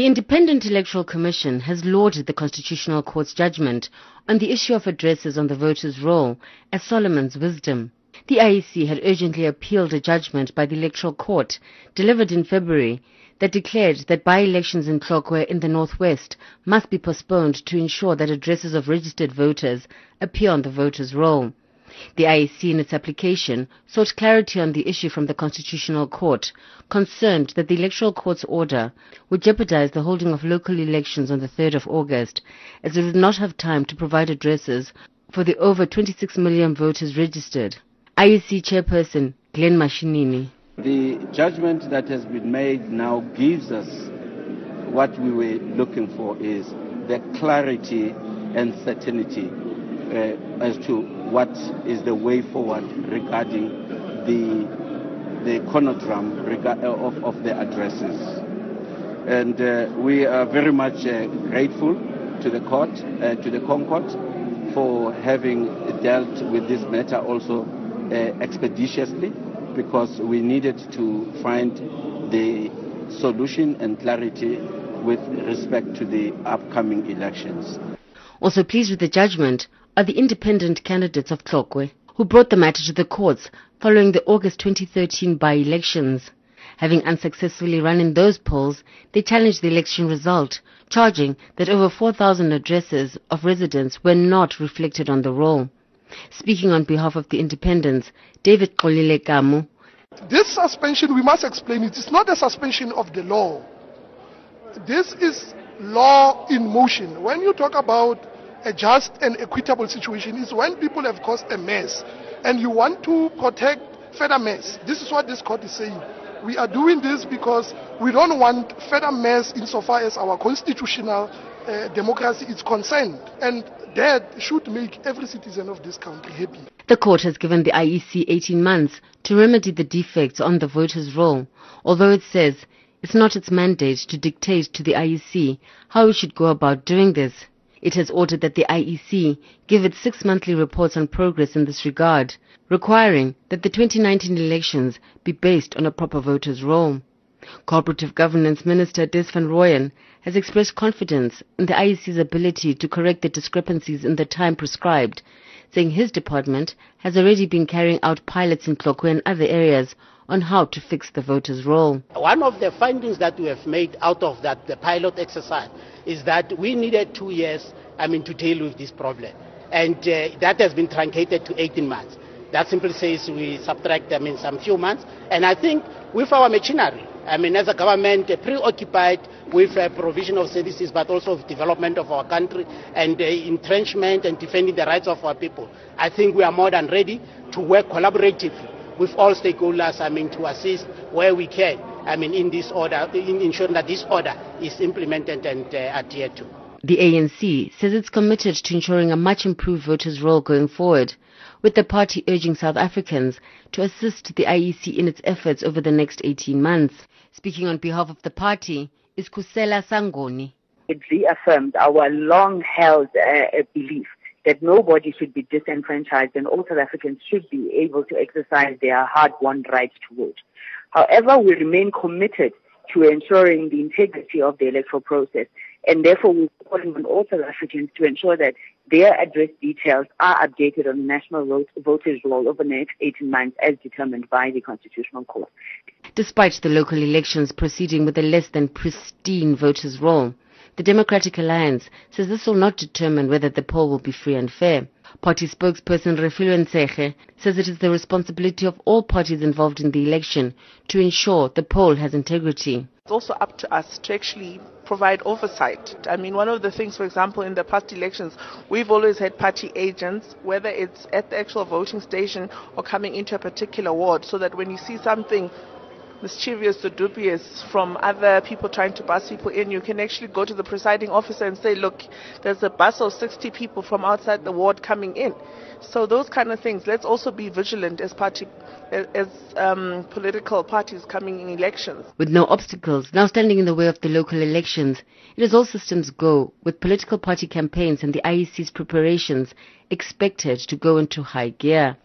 The Independent Electoral Commission has lauded the Constitutional Court's judgment on the issue of addresses on the voters' roll as Solomon's wisdom. The IEC had urgently appealed a judgment by the Electoral Court delivered in February that declared that by-elections in Tlokwe in the northwest must be postponed to ensure that addresses of registered voters appear on the voters' roll. The IEC in its application sought clarity on the issue from the Constitutional Court, concerned that the Electoral Court's order would jeopardize the holding of local elections on the 3rd of August, as it would not have time to provide addresses for the over 26 million voters registered. IEC Chairperson Glenn Mashinini. The judgment that has been made now gives us what we were looking for is the clarity and certainty uh, as to what is the way forward regarding the the conundrum uh, of, of the addresses. And uh, we are very much uh, grateful to the court, uh, to the ConCourt, for having dealt with this matter also uh, expeditiously because we needed to find the solution and clarity with respect to the upcoming elections. Also pleased with the judgment are the independent candidates of Tlokwe, who brought the matter to the courts following the August 2013 by-elections. Having unsuccessfully run in those polls, they challenged the election result, charging that over 4,000 addresses of residents were not reflected on the roll. Speaking on behalf of the independents, David Kolile Kamu. This suspension, we must explain it, it's not a suspension of the law. This is law in motion. When you talk about a just and equitable situation is when people have caused a mess and you want to protect further mess. This is what this court is saying. We are doing this because we don't want further mess insofar as our constitutional uh, democracy is concerned. And that should make every citizen of this country happy. The court has given the IEC 18 months to remedy the defects on the voters' roll, although it says it's not its mandate to dictate to the IEC how it should go about doing this. It has ordered that the IEC give its six monthly reports on progress in this regard, requiring that the 2019 elections be based on a proper voters' roll. Cooperative Governance Minister Des van Rooyen has expressed confidence in the IEC's ability to correct the discrepancies in the time prescribed, saying his department has already been carrying out pilots in Tlokwe and other areas on how to fix the voters' roll. One of the findings that we have made out of that the pilot exercise is that we needed two years, I mean, to deal with this problem, and uh, that has been truncated to 18 months. That simply says we subtract, I mean, some few months, and I think with our machinery, I mean, as a government, uh, preoccupied with uh, provision of services, but also with development of our country and uh, entrenchment and defending the rights of our people. I think we are more than ready to work collaboratively with all stakeholders, I mean, to assist where we can, I mean, in this order, in ensuring that this order is implemented and uh, adhered to. The ANC says it's committed to ensuring a much improved voters' roll going forward, with the party urging South Africans to assist the IEC in its efforts over the next 18 months. Speaking on behalf of the party is Khusela Sangoni. It reaffirmed our long-held uh, belief that nobody should be disenfranchised and all South Africans should be able to exercise their hard-won right to vote. However, we remain committed to ensuring the integrity of the electoral process and therefore we're calling on all South Africans to ensure that their address details are updated on the national voters roll over the next 18 months as determined by the Constitutional Court. Despite the local elections proceeding with a less than pristine voters roll, the Democratic Alliance says this will not determine whether the poll will be free and fair. Party spokesperson Refiloe Ntsekhe says it is the responsibility of all parties involved in the election to ensure the poll has integrity. It's also up to us to actually provide oversight. I mean, one of the things, for example, in the past elections, we've always had party agents, whether it's at the actual voting station or coming into a particular ward, so that when you see something mischievous or dubious from other people trying to bus people in, you can actually go to the presiding officer and say, look, there's a bus of 60 people from outside the ward coming in. So those kind of things. Let's also be vigilant as party, as um, political parties coming in elections. With no obstacles now standing in the way of the local elections, it is all systems go, with political party campaigns and the IEC's preparations expected to go into high gear.